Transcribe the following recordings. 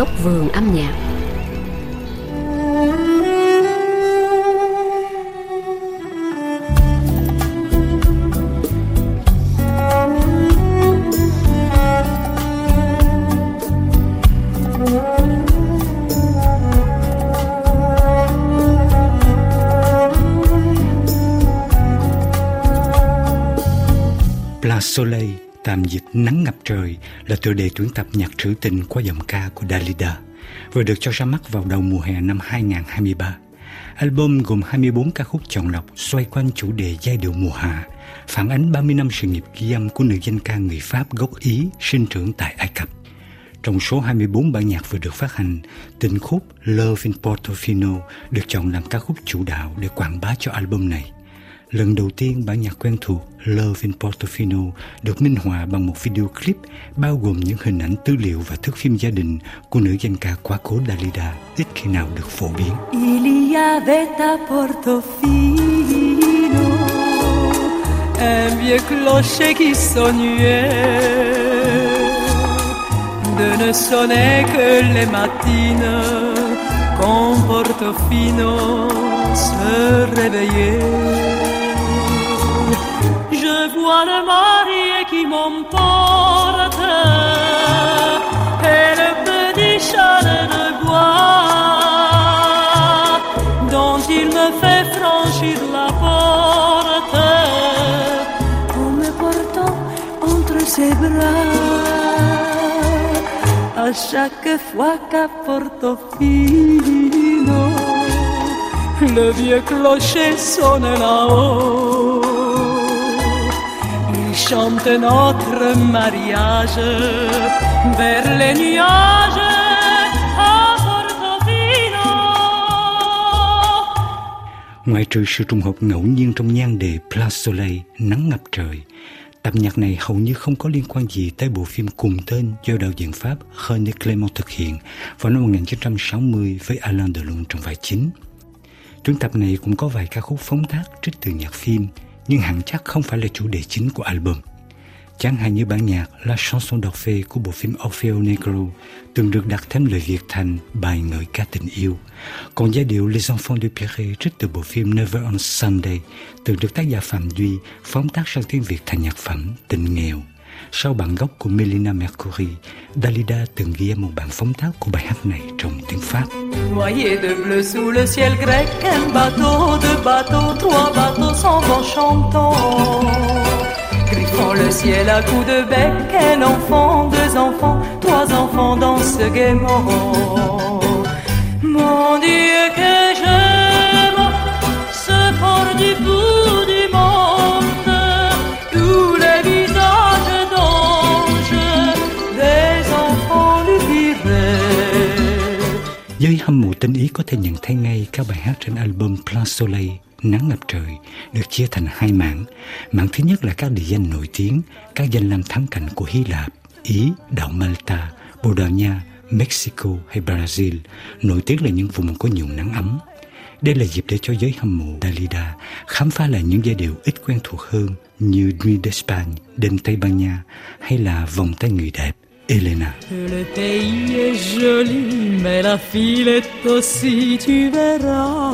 góc vườn âm nhạc. Soleil, tạm dịch nắng ngập trời là tựa đề tuyển tập nhạc trữ tình qua giọng ca của Dalida, vừa được cho ra mắt vào đầu mùa hè năm 2023. Album gồm 24 ca khúc chọn lọc xoay quanh chủ đề giai điệu mùa hạ, phản ánh 30 năm sự nghiệp ghi âm của nữ danh ca người Pháp gốc Ý sinh trưởng tại Ai Cập. Trong số 24 bản nhạc vừa được phát hành, tình khúc Love in Portofino được chọn làm ca khúc chủ đạo để quảng bá cho album này. Lần đầu tiên bản nhạc quen thuộc Love in Portofino được minh họa bằng một video clip bao gồm những hình ảnh tư liệu và thước phim gia đình của nữ danh ca quá cố Dalida ít khi nào được phổ biến. Ilia Veta Portofino, un vieux clocher qui sonnait de ne sonner que les matines quand Portofino se réveillait. Vois le mari qui m'emporte et le petit chalet de bois dont il me fait franchir la porte en me portant entre ses bras à chaque fois qu'à Portofino le vieux clocher sonne là-haut chante notre mariage vers les nuages à Portofino. Ngoại trừ sự trùng hợp ngẫu nhiên trong nhan đề Place Soleil, nắng ngập trời, tập nhạc này hầu như không có liên quan gì tới bộ phim cùng tên do đạo diễn Pháp René Clément thực hiện vào năm 1960 với Alain Delon trong vai chính. Tuyển tập này cũng có vài ca khúc phóng tác trích từ nhạc phim nhưng hẳn chắc không phải là chủ đề chính của album. Chẳng hạn như bản nhạc La Chanson d'Orphée của bộ phim Orfeo Negro từng được đặt thêm lời Việt thành bài ngợi ca tình yêu. Còn giai điệu Les Enfants de Pierre, trích từ bộ phim Never on Sunday, từng được tác giả Phạm Duy phóng tác sang tiếng Việt thành nhạc phẩm Tình nghèo. Sau bản gốc của Melina Mercury, Dalida từng ghi một bản phóng tác của bài hát này trong tiếng Pháp. Noyé de bleu sous le ciel grec, un bateau, deux bateaux, trois bateaux s'en vont chantant. Griffant le ciel à coups de bec, un enfant, deux enfants, trois enfants dansent gaiement. Mon Dieu que có thể nhận thấy ngay các bài hát trên album Plan Soleil Nắng ngập trời được chia thành hai mảng. Mảng thứ nhất là các địa danh nổi tiếng, các danh lam thắng cảnh của Hy Lạp, Ý, đảo Malta, Bồ Đào Nha, Mexico hay Brazil, nổi tiếng là những vùng có nhiều nắng ấm. Đây là dịp để cho giới hâm mộ Dalida khám phá lại những giai điệu ít quen thuộc hơn như Nuit d'Espagne, đêm Tây Ban Nha hay là Vòng tay người đẹp Le pays est joli, mais la fille est aussi, tu verras.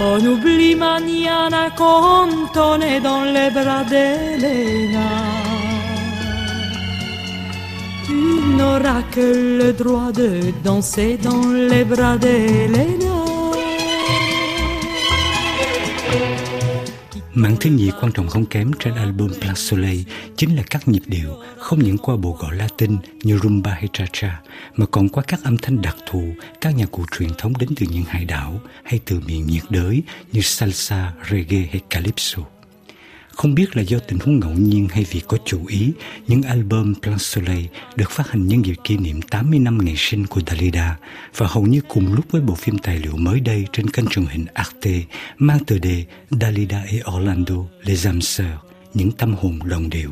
On oublie Maniana quand on est dans les bras d'Elena. Tu n'auras que le droit de danser dans les bras d'Elena. Mảng thứ nhì quan trọng không kém trên album Plan Soleil chính là các nhịp điệu không những qua bộ gõ Latin như rumba hay cha-cha mà còn qua các âm thanh đặc thù, các nhạc cụ truyền thống đến từ những hải đảo hay từ miền nhiệt đới như salsa, reggae hay calypso. Không biết là do tình huống ngẫu nhiên hay vì có chủ ý, những album Plan Soleil được phát hành nhân dịp kỷ niệm 80 năm ngày sinh của Dalida và hầu như cùng lúc với bộ phim tài liệu mới đây trên kênh truyền hình Arte mang tựa đề Dalida et Orlando, Les âmes sœurs, những tâm hồn đồng điệu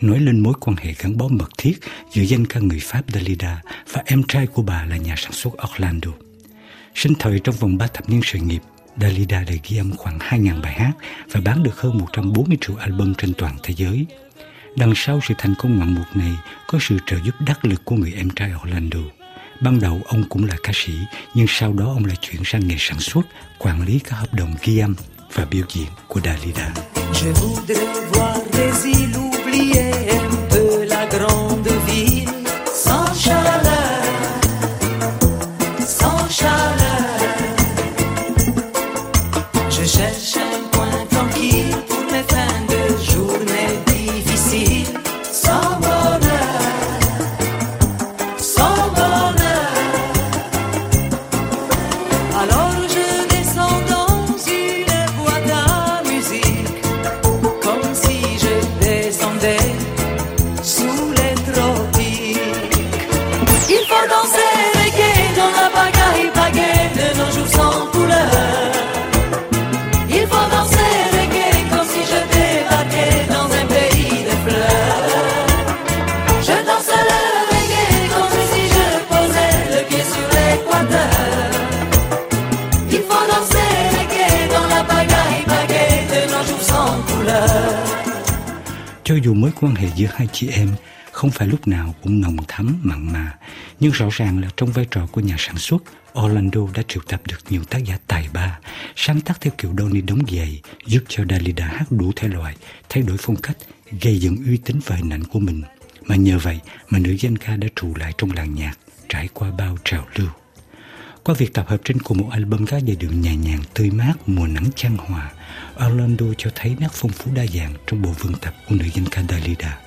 nói lên mối quan hệ gắn bó mật thiết giữa danh ca người Pháp Dalida và em trai của bà là nhà sản xuất Orlando. Sinh thời trong vòng 3 thập niên sự nghiệp, Dalida đã ghi âm khoảng 2.000 bài hát và bán được hơn 140 triệu album trên toàn thế giới. Đằng sau sự thành công ngoạn mục này có sự trợ giúp đắc lực của người em trai Orlando. Ban đầu ông cũng là ca sĩ, nhưng sau đó ông lại chuyển sang nghề sản xuất, quản lý các hợp đồng ghi âm và biểu diễn của Dalida. Je voudrais voir îles oubliées Cho dù mối quan hệ giữa hai chị em không phải lúc nào cũng nồng thắm mặn mà, nhưng rõ ràng là trong vai trò của nhà sản xuất, Orlando đã triệu tập được nhiều tác giả tài ba, sáng tác theo kiểu Donny đóng giày, giúp cho Dalida hát đủ thể loại, thay đổi phong cách, gây dựng uy tín và hình ảnh của mình. Mà nhờ vậy mà nữ danh ca đã trụ lại trong làng nhạc, trải qua bao trào lưu. Qua việc tập hợp trên cùng một album các giai điệu nhẹ nhàng, tươi mát, mùa nắng chan hòa, Orlando cho thấy nét phong phú đa dạng trong bộ vườn tập của nữ danh ca Dalida.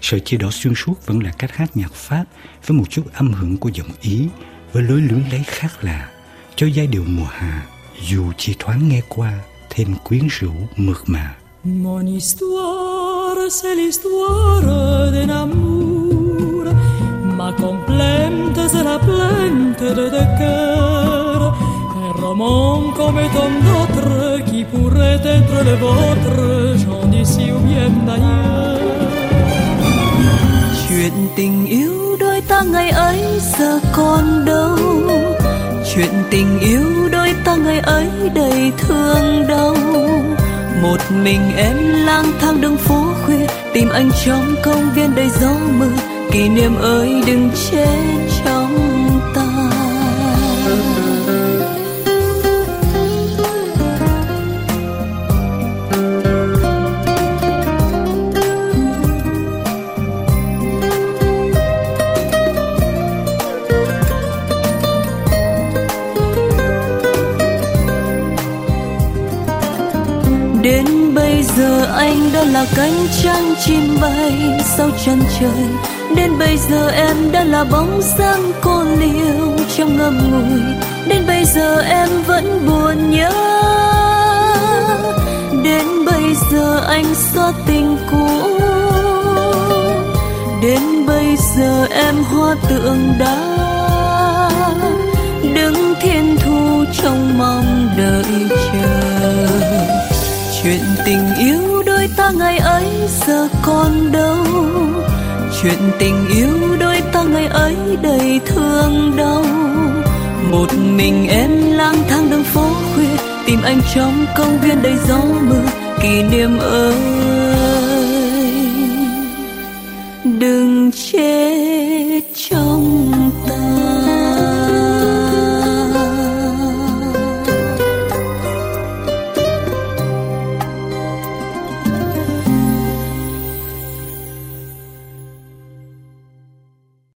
Sợi chia đỏ xuyên suốt vẫn là cách hát nhạc Pháp với một chút âm hưởng của giọng Ý, với lối lưỡng lấy khác lạ, cho giai điệu mùa hạ, dù chỉ thoáng nghe qua, thêm quyến rũ mượt mà. Mon histoire, c'est l'histoire d'un amour complente se la plainte de deux cœurs. Un roman comme tant d'autres qui pourrait être le vôtre, j'en d'ici ou bien d'ailleurs. Chuyện tình yêu đôi ta ngày ấy giờ còn đâu Chuyện tình yêu đôi ta ngày ấy đầy thương đau Một mình em lang thang đường phố khuya Tìm anh trong công viên đầy gió mưa Kỷ niệm ơi đừng chết trong ta. Đến bây giờ anh đã là cánh trăng chim bay sau chân trời. Đến bây giờ em đã là bóng dáng cô liêu trong ngâm ngùi. Đến bây giờ em vẫn buồn nhớ. Đến bây giờ anh xót tình cũ. Đến bây giờ em hoa tượng đá. Đứng thiên thu trong mong đợi chờ chuyện tình yêu đôi ta ngày ấy giờ còn đâu. Chuyện tình yêu đôi ta ngày ấy đầy thương đau. Một mình em lang thang đường phố khuya, tìm anh trong công viên đầy gió mưa, kỷ niệm ơi. Đừng chết trong ta.